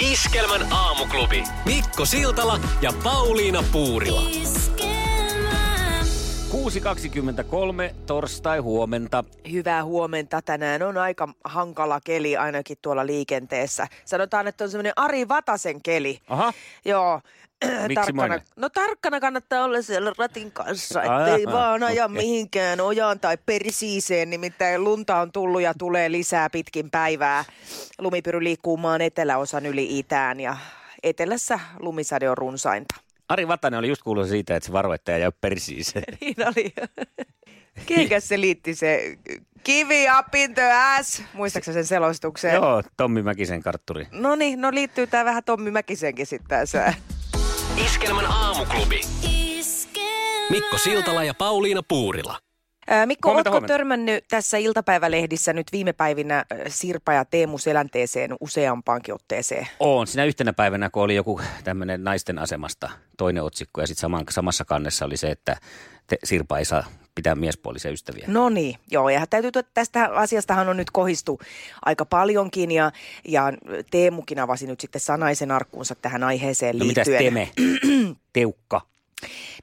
Iskelmän aamuklubi. Mikko Siltala ja Pauliina Puurila. 6.23 torstai huomenta. Hyvää huomenta. Tänään on aika hankala keli ainakin tuolla liikenteessä. Sanotaan, että on semmoinen Ari Vatasen keli. Aha. Joo. Miksi tarkkana, no tarkkana kannattaa olla siellä ratin kanssa, ettei Aha, vaan aja okei. mihinkään ojaan tai persiiseen. Nimittäin lunta on tullut ja tulee lisää pitkin päivää. Lumipyry liikkuu maan eteläosan yli itään ja etelässä lumisade on runsainta. Ari Vatanen oli just kuullut siitä, että se varoittaja jäi persiiseen. Niin oli. Keikä se liitti se kivi up in the ass. Muistaaksä sen selostuksen? Joo, Tommi Mäkisen kartturi. No niin, no liittyy tää vähän Tommi Mäkisenkin sitten tässä. Iskelmän aamuklubi. Mikko Siltala ja Pauliina Puurila. Mikko, Huomenta, ootko huomenta. törmännyt tässä iltapäivälehdissä nyt viime päivinä Sirpa ja Teemu selänteeseen useampaankin otteeseen? On siinä yhtenä päivänä, kun oli joku tämmöinen naisten asemasta toinen otsikko ja sitten samassa kannessa oli se, että te, Sirpa ei saa pitää miespuolisia ystäviä. No niin, joo, ja täytyy, tästä asiastahan on nyt kohistu aika paljonkin, ja, ja Teemukin avasi nyt sitten sanaisen arkkuunsa tähän aiheeseen No mitäs liittyen. Teme? Teukka.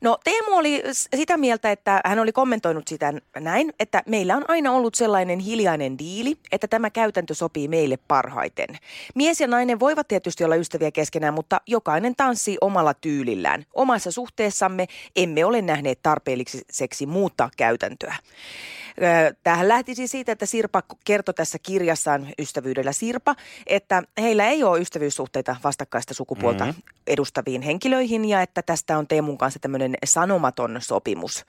No Teemu oli sitä mieltä, että hän oli kommentoinut sitä näin, että meillä on aina ollut sellainen hiljainen diili, että tämä käytäntö sopii meille parhaiten. Mies ja nainen voivat tietysti olla ystäviä keskenään, mutta jokainen tanssii omalla tyylillään. Omassa suhteessamme emme ole nähneet tarpeelliseksi muuttaa käytäntöä. Ö, Tämähän lähtisi siitä, että Sirpa kertoi tässä kirjassaan Ystävyydellä Sirpa, että heillä ei ole ystävyyssuhteita vastakkaista sukupuolta Mhm. edustaviin henkilöihin ja että tästä on Teemun kanssa tämmöinen sanomaton sopimus.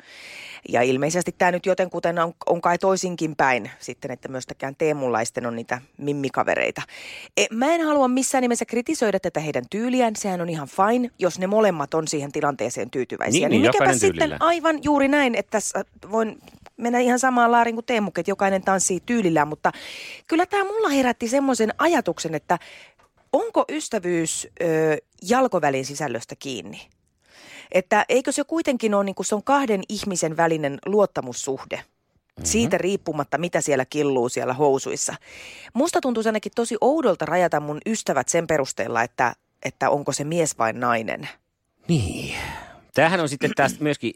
Ja ilmeisesti tämä nyt jotenkuten on, on kai toisinkin päin sitten, että myöstäkään Teemunlaisten on niitä mimmikavereita. E, mä en halua missään nimessä kritisoida tätä heidän tyyliään, sehän on ihan fine, jos ne molemmat on siihen tilanteeseen tyytyväisiä. Niin, niin, mikäpä jokainen sitten tyylillään. aivan juuri näin, että tässä voin mennä ihan samaan laariin kuin Teemuk, että jokainen tanssii tyylillään, mutta kyllä tämä mulla herätti semmoisen ajatuksen, että onko ystävyys ö, jalkovälin sisällöstä kiinni? Että eikö se kuitenkin ole, niin kuin se on kahden ihmisen välinen luottamussuhde, Mhm. siitä riippumatta, mitä siellä killuu siellä housuissa. Musta tuntuu ainakin tosi oudolta rajata mun ystävät sen perusteella, että, että onko se mies vai nainen. Niin. Tämähän on sitten tästä myöskin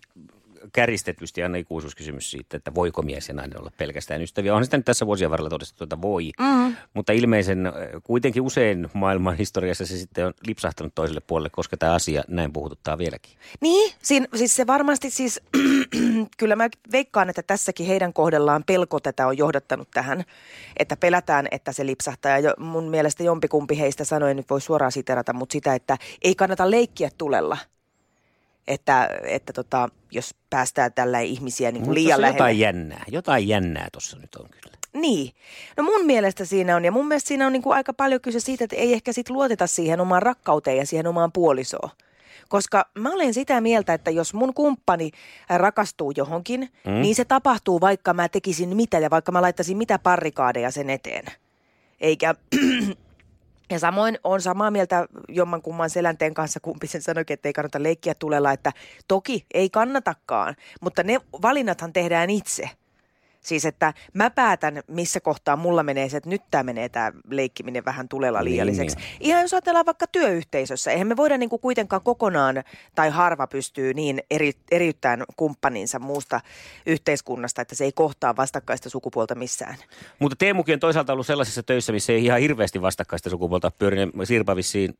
kärjistetysti aina ikuisuuskysymys siitä, että voiko mies ja nainen olla pelkästään ystäviä. Onhan sitä nyt tässä vuosien varrella todistettu, että voi, Mm. mutta ilmeisen äh, kuitenkin usein maailman historiassa se sitten on lipsahtanut toiselle puolelle, koska tämä asia näin puhututtaa vieläkin. Niin, siinä, siis se varmasti siis, kyllä mä veikkaan, että tässäkin heidän kohdallaan pelko tätä on johdattanut tähän, että pelätään, että se lipsahtaa. Ja mun mielestä jompikumpi heistä sanoi, en nyt voi suoraan siterata, mutta sitä, että ei kannata leikkiä tulella. Että, että tota, jos päästään tällä ihmisiä niin kuin liian lähelle. jotain jännää, jotain jännää tuossa nyt on kyllä. Niin. No mun mielestä siinä on, ja mun mielestä siinä on niin kuin aika paljon kyse siitä, että ei ehkä sit luoteta siihen omaan rakkauteen ja siihen omaan puolisoon. Koska mä olen sitä mieltä, että jos mun kumppani rakastuu johonkin, mm. niin se tapahtuu vaikka mä tekisin mitä ja vaikka mä laittaisin mitä parrikaadeja sen eteen. Eikä... Ja samoin on samaa mieltä jommankumman selänteen kanssa, kumpi sen sanoikin, että ei kannata leikkiä tulella, että toki ei kannatakaan, mutta ne valinnathan tehdään itse. Siis, että mä päätän, missä kohtaa mulla menee se, että nyt tämä menee tämä leikkiminen vähän tulella Niin, liialliseksi. niin. Ihan jos ajatellaan vaikka työyhteisössä, eihän me voida niinku kuitenkaan kokonaan tai harva pystyy niin eri, eriyttämään kumppaninsa muusta yhteiskunnasta, että se ei kohtaa vastakkaista sukupuolta missään. Mutta Teemukin on toisaalta ollut sellaisissa töissä, missä ei ihan hirveästi vastakkaista sukupuolta pyörinyt. Sirpa vissiin,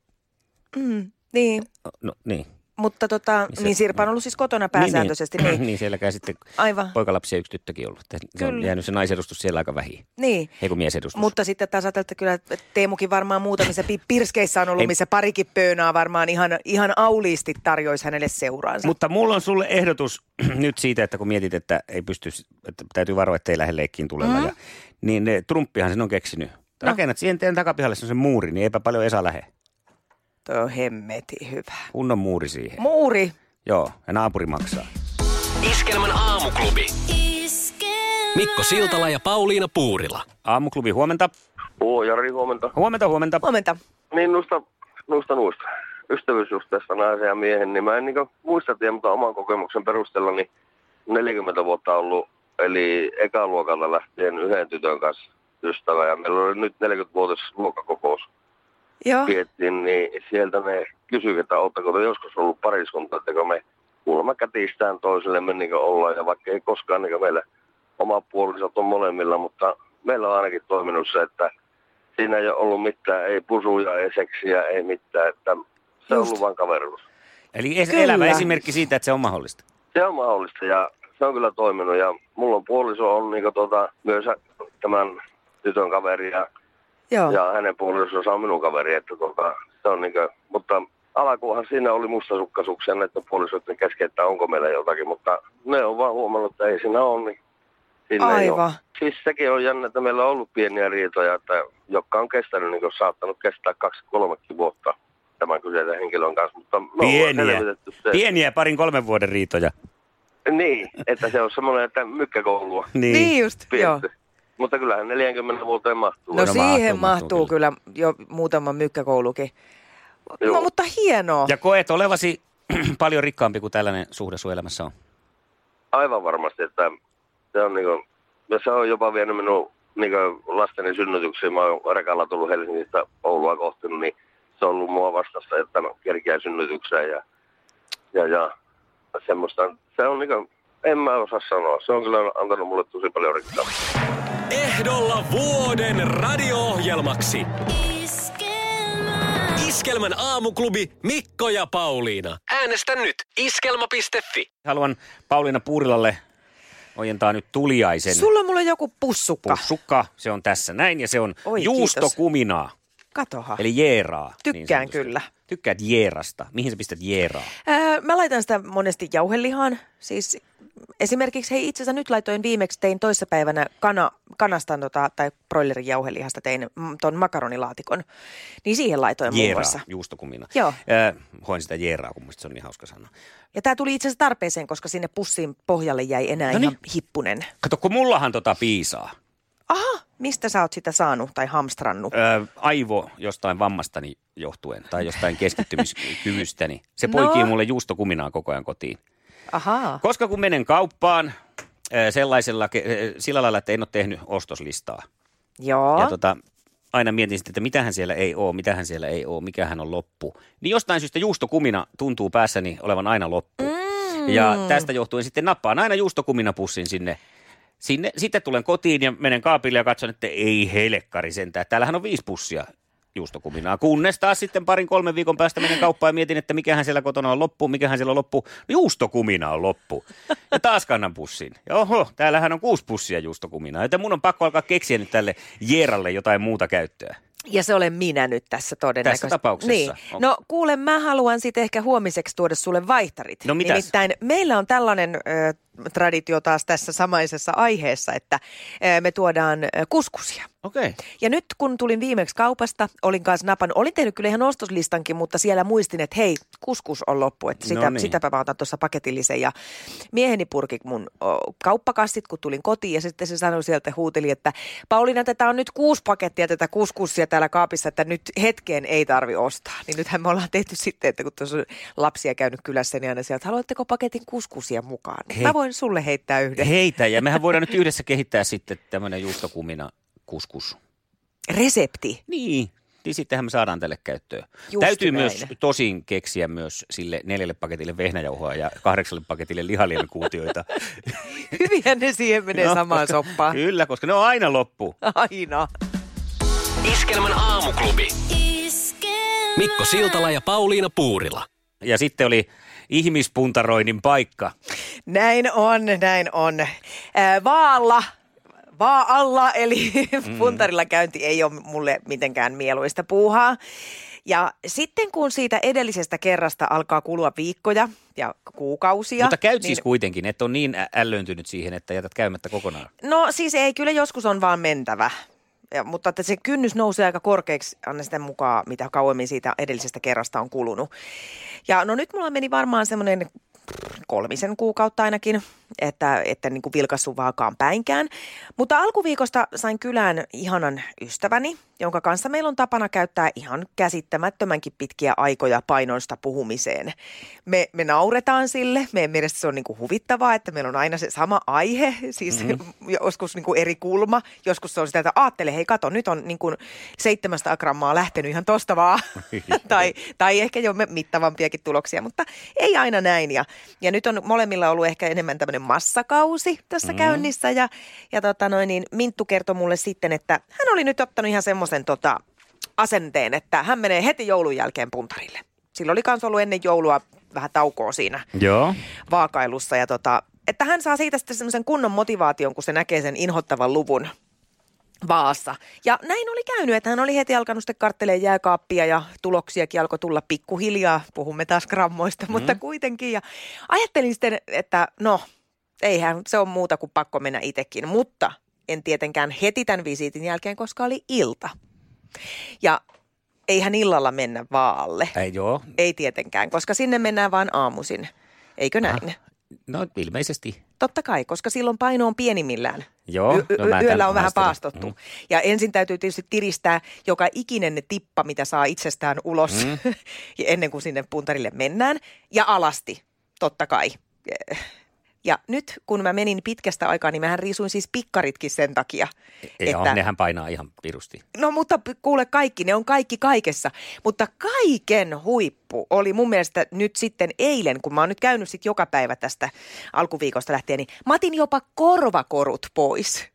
Mm, niin, no niin. Mutta tota, Niin se- niin Sirpa on ollut siis kotona pääsääntöisesti. Niin, Niin, niin. niin. niin sielläkään sitten Aivan, poikalapsia yksi tyttökin ollut. Että Se on Kyllä. jäänyt se naisedustus siellä aika vähin. niin. Ei kun miesedustus. Mutta sitten taas että kyllä Teemukin varmaan muutamissa pi- pirskeissä on ollut, Ei- missä parikin pöönaa varmaan ihan, ihan auliisti tarjoisi hänelle seuraansa. Mutta mulla on sulle ehdotus nyt siitä, että kun mietit, että ei pysty, että täytyy varoa, ettei lähde leikkiin tulella. Mm. Ja, niin eh, Trumpihan sen on keksinyt. Rakennat siihen teidän takapihalle sen muuri, niin eipä paljon Esa lähe. Toi on hemmeti hyvä. Kunnon muuri siihen. Muuri. Joo, ja naapuri maksaa. Iskelmän aamuklubi. Mikko Siltala ja Pauliina Puurila. Aamuklubi, huomenta. Oo, Jari, huomenta. Huomenta, huomenta. Huomenta. Niin, nusta, nusta, nusta. Ystävyyssuhteessa naisen ja miehen, niin mä en niin muista tiedä, mutta oman kokemuksen perusteella niin 40 vuotta ollut, eli ekaluokalta lähtien yhden tytön kanssa ystävä. Ja meillä oli nyt 40-vuotias luokkakokous Joo. piettiin, niin sieltä ne kysyivät, että oletteko te joskus ollut pariskunta, että me kuulemma kätistään toisillemme niin ollaan, ja vaikka ei koskaan niin meillä oma puolisot on molemmilla, mutta meillä on ainakin toiminut se, että siinä ei ole ollut mitään, ei pusuja, ei seksiä, ei mitään, että se on ollut vain kaveruus. Eli es- Kyllä. elävä esimerkki siitä, että se on mahdollista. Se on mahdollista ja se on kyllä toiminut ja mulla on puoliso on niin tuota, myös tämän tytön kaveri ja Joo. ja hänen puolisonsa on minun kaveri, että tota, se on niinkö, mutta alkuunhan siinä oli mustasukkaisuuksia näiden puolisoiden kesken, että onko meillä jotakin, mutta ne on vaan huomannut, että ei siinä ole, niin siinä ei Aivan. ole. Siis sekin on jännä, että meillä on ollut pieniä riitoja, että, jotka on kestänyt, niin kuin, saattanut kestää kaksi kolmekin vuotta tämän kyseisen henkilön kanssa, mutta me Pieniä. se. Pieniä parin kolmen vuoden riitoja. Niin, että se on semmoinen, että mykkäkoulua Niin. Niin just, joo. Mutta kyllähän 40 vuoteen mahtuu. No Kyllä siihen mahtuu, mahtuu, mahtuu kyllä jo muutama mykkäkoulukin. Joo. No, mutta hienoa. Ja koet olevasi paljon rikkaampi kuin tällainen suhde sun elämässä on. Aivan varmasti, että se on, niinku, ja se on jopa vienyt minun niinku, lasteni synnytyksiin. Mä oon rekalla tullut Helsingistä Oulua kohti, niin se on ollut mua vastassa, että mä kerkeän synnytykseen ja, ja, ja semmoista. Se on niinku, en mä osaa sanoa. Se on kyllä antanut mulle tosi paljon rikkautta. Ehdolla vuoden radio-ohjelmaksi. Iskelmän aamuklubi Mikko ja Pauliina. Äänestä nyt iskelma.fi. Haluan Pauliina Puurilalle ojentaa nyt tuliaisen Sulla on mulla joku pussukka. pussukka. Se on tässä näin ja se on Oi, juustokuminaa, Katoha. eli jeeraa. niin Tykkään sanotusti. kyllä. Tykkäät jeerasta. Mihin sä pistät jeeraa? Ää, mä laitan sitä monesti jauhelihaan. Siis esimerkiksi, hei itse asiassa nyt laitoin viimeksi, tein toissapäivänä kana, kanasta tota, tai broilerin jauhelihasta tein ton makaronilaatikon. Niin siihen laitoin muun Jeeraa, muassa. juustokumina. Joo. Äh, hoin sitä jeeraa, kun musta se on niin hauska sana. Ja tämä tuli itse asiassa tarpeeseen, koska sinne pussin pohjalle jäi enää No ihan niin. hippunen. Kato, kun mullahan tota piisaa. Aha, mistä sä oot sitä saanut tai hamstrannut? Ö, aivo jostain vammastani johtuen tai jostain keskittymiskyvystäni. Se No. poikii mulle juustokuminaa koko ajan kotiin. Ahaa. Koska kun menen kauppaan sellaisella, sillä lailla, että en ole tehnyt ostoslistaa. Joo. Ja tota, aina mietin sitten, että mitähän siellä ei ole, mitähän siellä ei ole, mikähän on loppu. Niin jostain syystä juustokumina tuntuu päässäni olevan aina loppu. Mm. Ja tästä johtuen sitten nappaan aina juustokuminapussin sinne. Sinne. Sitten tulen kotiin ja menen kaapille ja katson, että ei helkkari sentään. Täällähän on viisi pussia juustokuminaa. Kunnes taas sitten parin kolmen viikon päästä menen kauppaan ja mietin, että mikähän siellä kotona on loppu, mikähän siellä on loppu. Juustokumina on loppu. Ja taas kannan pussin. Ja oho, täällähän on kuusi pussia juustokuminaa. Joten mun on pakko alkaa keksiä nyt tälle Jeeralle jotain muuta käyttöä. Ja se olen minä nyt tässä todennäköisesti. Tässä tapauksessa. Niin. On- No kuule, mä haluan sitten ehkä huomiseksi tuoda sulle vaihtarit. No mitäs? Nimittäin meillä on tällainen ö, traditio taas tässä samaisessa aiheessa, että me tuodaan kuskusia. Okei. Okay. Ja nyt kun tulin viimeksi kaupasta, olin kanssa napan, olin tehnyt kyllä ihan ostoslistankin, mutta siellä muistin, että hei, kuskus on loppu, että sitä, No niin. sitäpä mä otan tuossa paketillisen. Ja mieheni purki mun kauppakassit, kun tulin kotiin ja sitten se sanoi sieltä, huuteli, että Pauliina, tätä on nyt kuusi pakettia tätä kuskussia täällä kaapissa, että nyt hetkeen ei tarvi ostaa. Niin nythän me ollaan tehty sitten, että kun tuossa lapsia käynyt kylässä, niin aina sieltä, haluatteko paketin kuskusia mukaan? Hei. Mä voin sulle heittää yhden. Heitä, ja mehän voidaan nyt yhdessä kehittää sitten tämmöinen juustokumina kuskus. Resepti. Niin, niin sittenhän me saadaan tälle käyttöön. Just Täytyy näin. myös tosin keksiä myös sille neljälle paketille vehnäjauhoa ja kahdeksalle paketille lihaliemikuutioita. Hyviä ne siihen menee No, samaan koska- soppaan. Kyllä, koska ne on aina loppu. Aina. Iskelmän aamuklubi. Mikko Siltala ja Pauliina Puurila. Ja sitten oli ihmispuntaroinnin paikka. Näin on, näin on. Ää, vaalla, vaalla, eli mm. puntarilla käynti ei ole mulle mitenkään mieluista puuhaa. Ja sitten kun siitä edellisestä kerrasta alkaa kulua viikkoja ja kuukausia. Mutta käyt niin, siis kuitenkin, et ole niin ä- ällöintynyt siihen, että jätät käymättä kokonaan. No siis ei, kyllä joskus on vaan mentävä. Ja, mutta että se kynnys nousee aika korkeaksi anna sitä mukaan, mitä kauemmin siitä edellisestä kerrasta on kulunut. Ja no nyt mulla meni varmaan semmoinen kolmisen kuukautta ainakin, että, että niin kuin vilkassu vaakaan päinkään. Mutta alkuviikosta sain kylään ihanan ystäväni, jonka kanssa meillä on tapana käyttää ihan käsittämättömänkin pitkiä aikoja painoista puhumiseen. Me, me nauretaan sille, meidän mielestä se on niin kuin huvittavaa, että meillä on aina se sama aihe, siis mm-hmm. joskus niin kuin eri kulma. Joskus se on sitä, että ajattele, hei kato, nyt on niin kuin 700 grammaa lähtenyt ihan tosta vaan. tai, tai ehkä jo mittavampiakin tuloksia, mutta ei aina näin. Ja, ja nyt on molemmilla ollut ehkä enemmän tämmöinen massakausi tässä mm. käynnissä ja, ja tota noin, niin Minttu kertoi mulle sitten, että hän oli nyt ottanut ihan semmoisen tota, asenteen, että hän menee heti joulun jälkeen puntarille. Sillä oli kans ollut ennen joulua vähän taukoa siinä Joo. vaakailussa ja tota, että hän saa siitä sitten semmoisen kunnon motivaation, kun se näkee sen inhottavan luvun vaassa. Ja näin oli käynyt, että hän oli heti alkanut sitten karttelee jääkaappia ja tuloksiakin alkoi tulla pikkuhiljaa. Puhumme taas grammoista, mm. mutta kuitenkin. Ja ajattelin sitten, että no, eihän se on muuta kuin pakko mennä itsekin, mutta en tietenkään heti tämän visiitin jälkeen, koska oli ilta. Ja eihän illalla mennä vaalle. Ei joo. Ei tietenkään, koska sinne mennään vain aamuisin. Eikö näin? Ah, no ilmeisesti. Totta kai, koska silloin paino on pienimmillään. Joo, y- no yöllä on vähän paastottu. Mm. Ja ensin täytyy tietysti tiristää joka ikinen tippa, mitä saa itsestään ulos mm. ennen kuin sinne puntarille mennään. Ja alasti, totta kai. Ja nyt kun mä menin pitkästä aikaa, niin mähän riisuin siis pikkaritkin sen takia. Joo, että, nehän painaa ihan virusti. No mutta kuule kaikki, ne on kaikki kaikessa. Mutta kaiken huippu oli mun mielestä nyt sitten eilen, kun mä oon nyt käynyt sitten joka päivä tästä alkuviikosta lähtien, niin mä otin jopa korvakorut pois.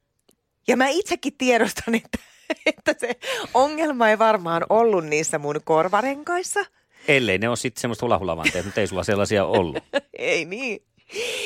Ja mä itsekin tiedostan, että, että se ongelma ei varmaan ollut niissä mun korvarenkaissa. Ellei ne on sitten semmoista hulahulavanteet, mutta ei sulla sellaisia ollut. ei niin.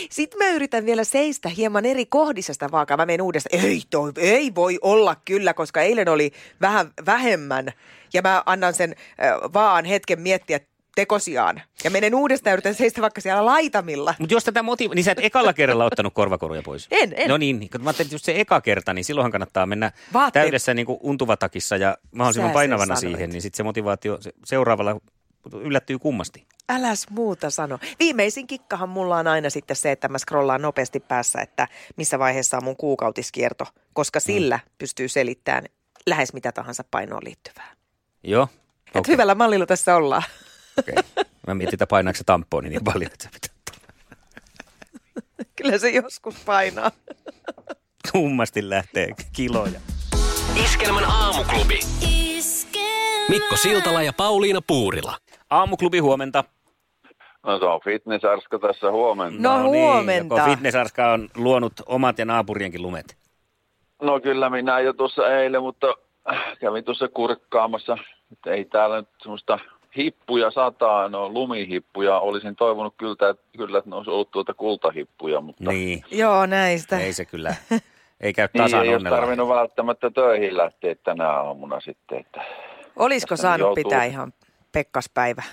Sitten mä yritän vielä seistä hieman eri kohdissa sitä vaakaa. Mä menen uudestaan, ei, toi, ei voi olla kyllä, koska eilen oli vähän vähemmän. Ja mä annan sen äh, vaan hetken miettiä tekosiaan. Ja menen uudestaan ja yritän seistä vaikka siellä laitamilla. Mutta jos tätä motiiv... niin sä et ekalla kerralla ottanut korvakoruja pois. En, en. No niin, niin kun mä ajattelin, että jos se eka kerta, niin silloinhan kannattaa mennä Vaatteet. täydessä niin kuin untuvatakissa ja mahdollisimman painavana siihen, niin sitten se motivaatio seuraavalla yllättyy kummasti. Äläs muuta sano. Viimeisin kikkahan mulla on aina sitten se, että mä scrollaan nopeasti päässä, että missä vaiheessa on mun kuukautiskierto, koska mm. sillä mm. pystyy selittämään lähes mitä tahansa painoon liittyvää. Joo. Okay. Et hyvällä mallilla tässä ollaan. Okei. Okay. Mä mietin, että painaako se tamponi niin paljon, että se pitää Kyllä se joskus painaa. Kummasti lähtee kiloja. Iskelmän aamuklubi. Mikko Siltala ja Pauliina Puurila. Aamuklubi huomenta. No se on fitnessarska tässä huomenta. No, no huomenta. Niin, fitnessarska on luonut omat ja naapurienkin lumet. No kyllä minä jo tuossa eilen, mutta kävin tuossa kurkkaamassa. Että ei täällä nyt semmoista hippuja sataa, no lumihippuja. Olisin toivonut kyllä, että, kyllä, että ne olisi ollut tuota kultahippuja, mutta... Niin. Joo, näistä. Ei se kyllä. Ei käy tasan niin, ei tarvinnut välttämättä töihin lähteä tänä aamuna sitten, että Olisiko saanut joutuu... pitää ihan pekkaspäivä?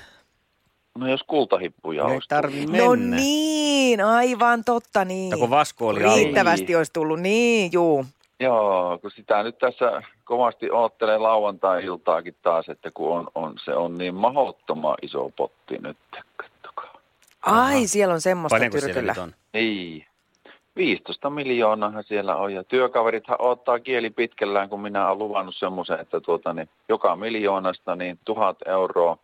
No jos kultahippuja no, olisi No niin, aivan totta niin. Ja kun vasku oli Riittävästi alla. olisi tullut, niin juu. Joo, kun sitä nyt tässä kovasti oottelee lauantai-iltaakin taas, että kun on, on, se on niin mahdottoman iso potti nyt, kattokaa. Ai, Aha. siellä on semmoista Paljonko tyrkyllä. on? Niin, 15 miljoonaa siellä on ja työkaverithan ottaa kieli pitkällään, kun minä olen luvannut semmoisen, että tuota, niin joka miljoonasta niin tuhat euroa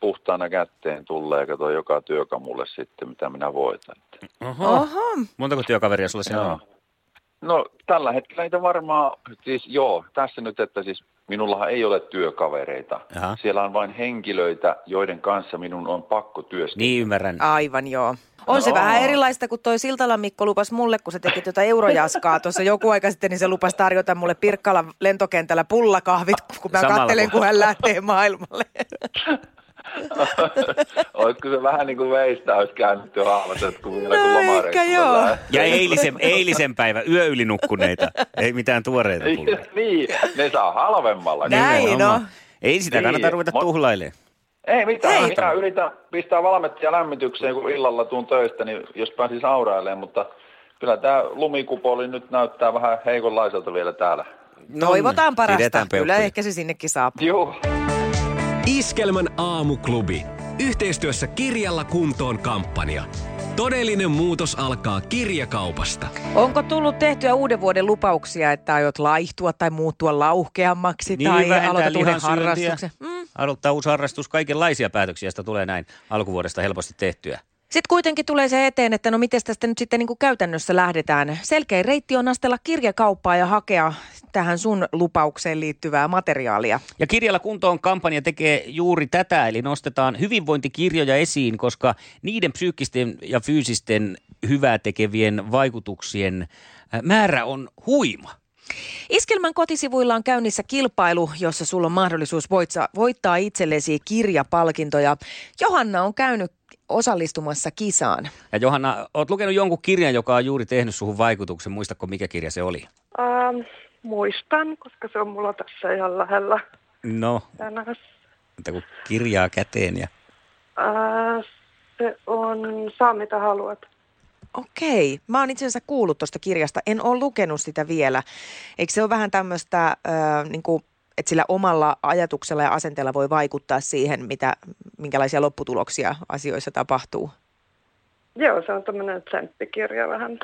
puhtaana kätteen tulee, kato joka työkamulle sitten, mitä minä voitan. Oho. Oho. Montako työkaveria sulla siellä on? No tällä hetkellä niitä varmaan, siis joo, tässä nyt, että siis minullahan ei ole työkavereita. Aha. Siellä on vain henkilöitä, joiden kanssa minun on pakko työskennellä. Niin ymmärrän. Aivan joo. On no. se vähän erilaista kuin toi Siltalan Mikko lupas mulle, kun se teki tuota eurojaskaa tuossa joku aika sitten, niin se lupas tarjota mulle Pirkkalan lentokentällä pullakahvit, kun mä Samalla kattelen, kun hän lähtee maailmalle. Olisiko se vähän niin kuin veistä olisi käännytty haavat, kun vielä no, kun joo. Ja eilisen, eilisen päivä yöylinukkuneita, ei mitään tuoreita pullia. niin, ne saa halvemmalla. Näin no. Ei sitä kannata niin. ruveta tuhlailemaan. Ei mitään, Ei. minä yritän pistää valmettia lämmitykseen, kun illalla tuun töistä, niin jos pääsin aurailemaan, mutta kyllä tämä lumikupoli nyt näyttää vähän heikonlaiselta vielä täällä. No, Toivotaan parasta. Kyllä ehkä se sinnekin saapuu. Joo. Iskelmän aamuklubi. Yhteistyössä Kirjalla kuntoon kampanja. Todellinen muutos alkaa kirjakaupasta. Onko tullut tehtyä uuden vuoden lupauksia, että aiot laihtua tai muuttua lauhkeammaksi Niin, tai aloitat uuden harrastuksen? Mm. Aloittaa uusi harrastus, kaikenlaisia päätöksiä sitä tulee näin alkuvuodesta helposti tehtyä. Sitten kuitenkin tulee se eteen, että no miten tästä nyt sitten niin kuin käytännössä lähdetään. Selkeä reitti on astella kirjakauppaa ja hakea tähän sun lupaukseen liittyvää materiaalia. Ja Kirjalla kuntoon kampanja tekee juuri tätä, eli nostetaan hyvinvointikirjoja esiin, koska niiden psyykkisten ja fyysisten hyvää tekevien vaikutuksien äh, määrä on huima. Iskelmän kotisivuilla on käynnissä kilpailu, jossa sulla on mahdollisuus voittaa, voittaa itsellesi kirjapalkintoja. Johanna on käynyt osallistumassa kisaan. Ja Johanna, oot lukenut jonkun kirjan, joka on juuri tehnyt suhun vaikutuksen. Muistatko, mikä kirja se oli? Ähm, muistan, koska se on mulla tässä ihan lähellä No, että kun kirjaa käteen ja... Äh, se on Saa mitä haluat. Okei, mä oon itse asiassa kuullut tuosta kirjasta, en ole lukenut sitä vielä. Eikö se ole vähän tämmöistä, äh, niin kuin, että sillä omalla ajatuksella ja asenteella voi vaikuttaa siihen, mitä, minkälaisia lopputuloksia asioissa tapahtuu? Joo, se on tämmöinen tsemppikirja vähän.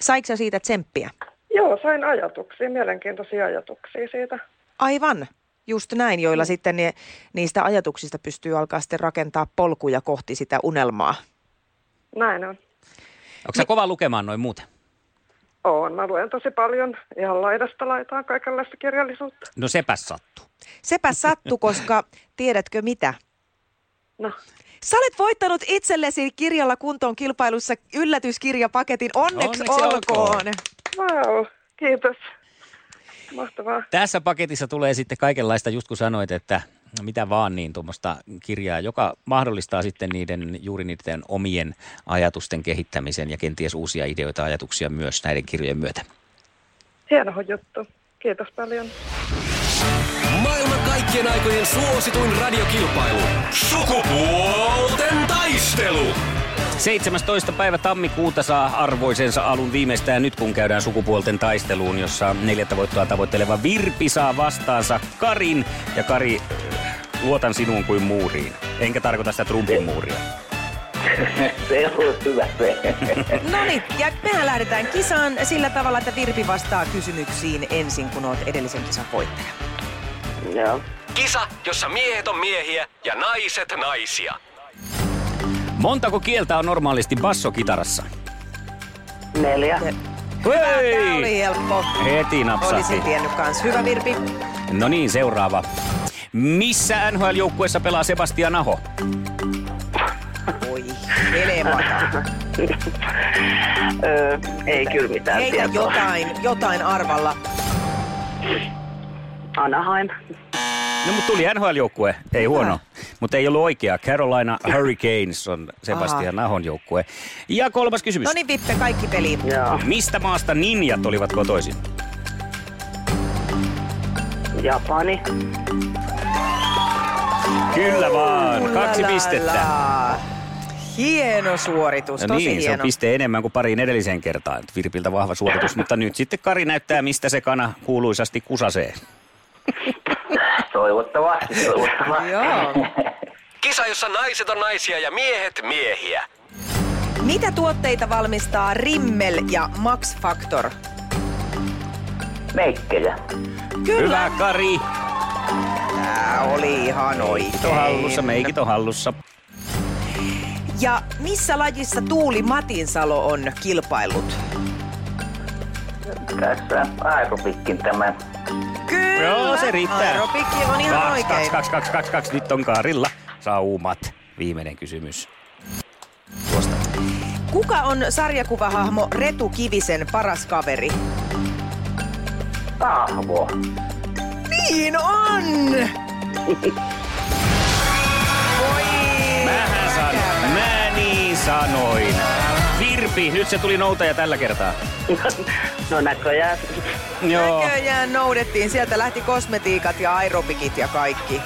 Saiko sä siitä tsemppiä? Joo, sain ajatuksia, mielenkiintoisia ajatuksia siitä. Aivan, just näin, joilla sitten ne, niistä ajatuksista pystyy alkaa sitten rakentaa polkuja kohti sitä unelmaa. Näin on. Onko sä kova lukemaan noin muuten? Oon. Mä luen tosi paljon ihan laidasta laitaan kaikenlaista kirjallisuutta. No sepäs sattuu. Sepä sattu, koska tiedätkö mitä? No, Sä olet voittanut itsellesi kirjalla kuntoon kilpailussa yllätyskirjapaketin. Onneksi, Onneksi olkoon. olkoon. wow, kiitos. Mahtavaa. Tässä paketissa tulee sitten kaikenlaista, just kun sanoit, että mitä vaan niin tuommoista kirjaa, joka mahdollistaa sitten niiden juuri niiden omien ajatusten kehittämisen ja kenties uusia ideoita ja ajatuksia myös näiden kirjojen myötä. Hieno juttu. Kiitos paljon. Maailman kaikkien aikojen suosituin radiokilpailu. Sukupuolten taistelu. 17. päivä tammikuuta saa arvoisensa alun viimeistään nyt, kun käydään sukupuolten taisteluun, jossa neljättä voittoa tavoitteleva Virpi saa vastaansa Karin. Ja Kari, luotan sinuun kuin muuriin. Enkä tarkoita sitä Trumpin muuria. Se on hyvä se. No niin, ja mehän lähdetään kisaan sillä tavalla, että Virpi vastaa kysymyksiin ensin, kun oot edellisen kisan voittaja. Joo. Kisa, jossa miehet on miehiä ja naiset naisia. Montako kieltä on normaalisti bassokitarassa? Neljä. Tämä oli helppo. Heti napsahti. Olisin tiennyt kans. Hyvä Virpi. No niin, seuraava. Missä NHL-joukkueessa pelaa Sebastian Aho? Oi, helevata. Öö, ei kyllä mitään Heitä tietoa. jotain, jotain arvalla. Anaheim. No mutta tuli NHL-joukkue, ei huono. Mutta ei ollut oikea. Carolina Hurricanes on Sebastian Ahon joukkue. Ja kolmas kysymys. No niin Vippe, kaikki peli. Joo. Mistä maasta ninjat olivat kotoisin? Japani. Kyllä vaan, kaksi pistettä. Hieno suoritus, No tosi niin, se on hieno. piste enemmän kuin pariin edelliseen kertaan. Virpiltä vahva suoritus, mutta nyt sitten Kari näyttää, mistä se kana kuuluisasti kusasee. Toivottavasti, toivottavasti. Joo. Kisa, jossa naiset on naisia ja miehet miehiä. Mitä tuotteita valmistaa Rimmel ja Max Factor? Meikkejä. Hyvä Kari. Tää oli ihan Meikit on hallussa, oikein. meikit on hallussa. Ja missä lajissa Tuuli Matinsalo on kilpailut? Tässä aerobikkin tämä. Kyllä. Joo, se riittää. Aerobikki on ihan Kaksi, oikein. kaksi, kaksi, kaksi, kaksi, kaksi. Nyt on Karilla saumat. Viimeinen kysymys. Tuosta. Kuka on sarjakuvahahmo Retu Kivisen paras kaveri? Ahvo. Niin on! Voi! Mähän sanoin. Mä niin sanoin. Virpi, nyt se tuli noutaja tällä kertaa. No näköjään. Joo. Näköjään noudettiin. Sieltä lähti kosmetiikat ja aerobikit ja kaikki.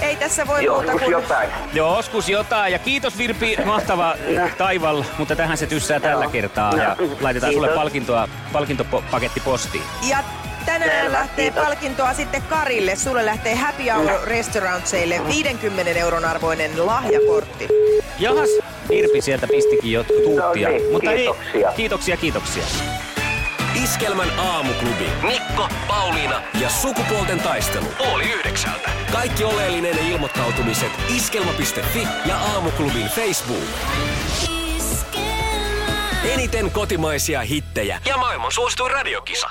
Ei tässä voi muuta Joskus kuin... jotain. Joskus jotain. Ja kiitos Virpi, mahtava taival, mutta tähän se tyssää tällä Joo. kertaa. Ja Joo. laitetaan sulle Kiitos. palkintoa, palkintopaketti postiin. Ja tänään lähtee kiitos. palkintoa sitten Karille. Sulle lähtee Happy Hour Restaurantseille 50 euron arvoinen lahjakortti. Jahas, Irpi sieltä pistikin jo tuuttia. No niin, Mutta kiitoksia. Ei, kiitoksia, kiitoksia. Iskelmän aamuklubi. Mikko, Pauliina ja sukupuolten taistelu. Oli yhdeksältä. Kaikki oleellinen ilmoittautumiset iskelma.fi ja aamuklubin Facebook. Eniten kotimaisia hittejä ja maailman suosituin radiokisa.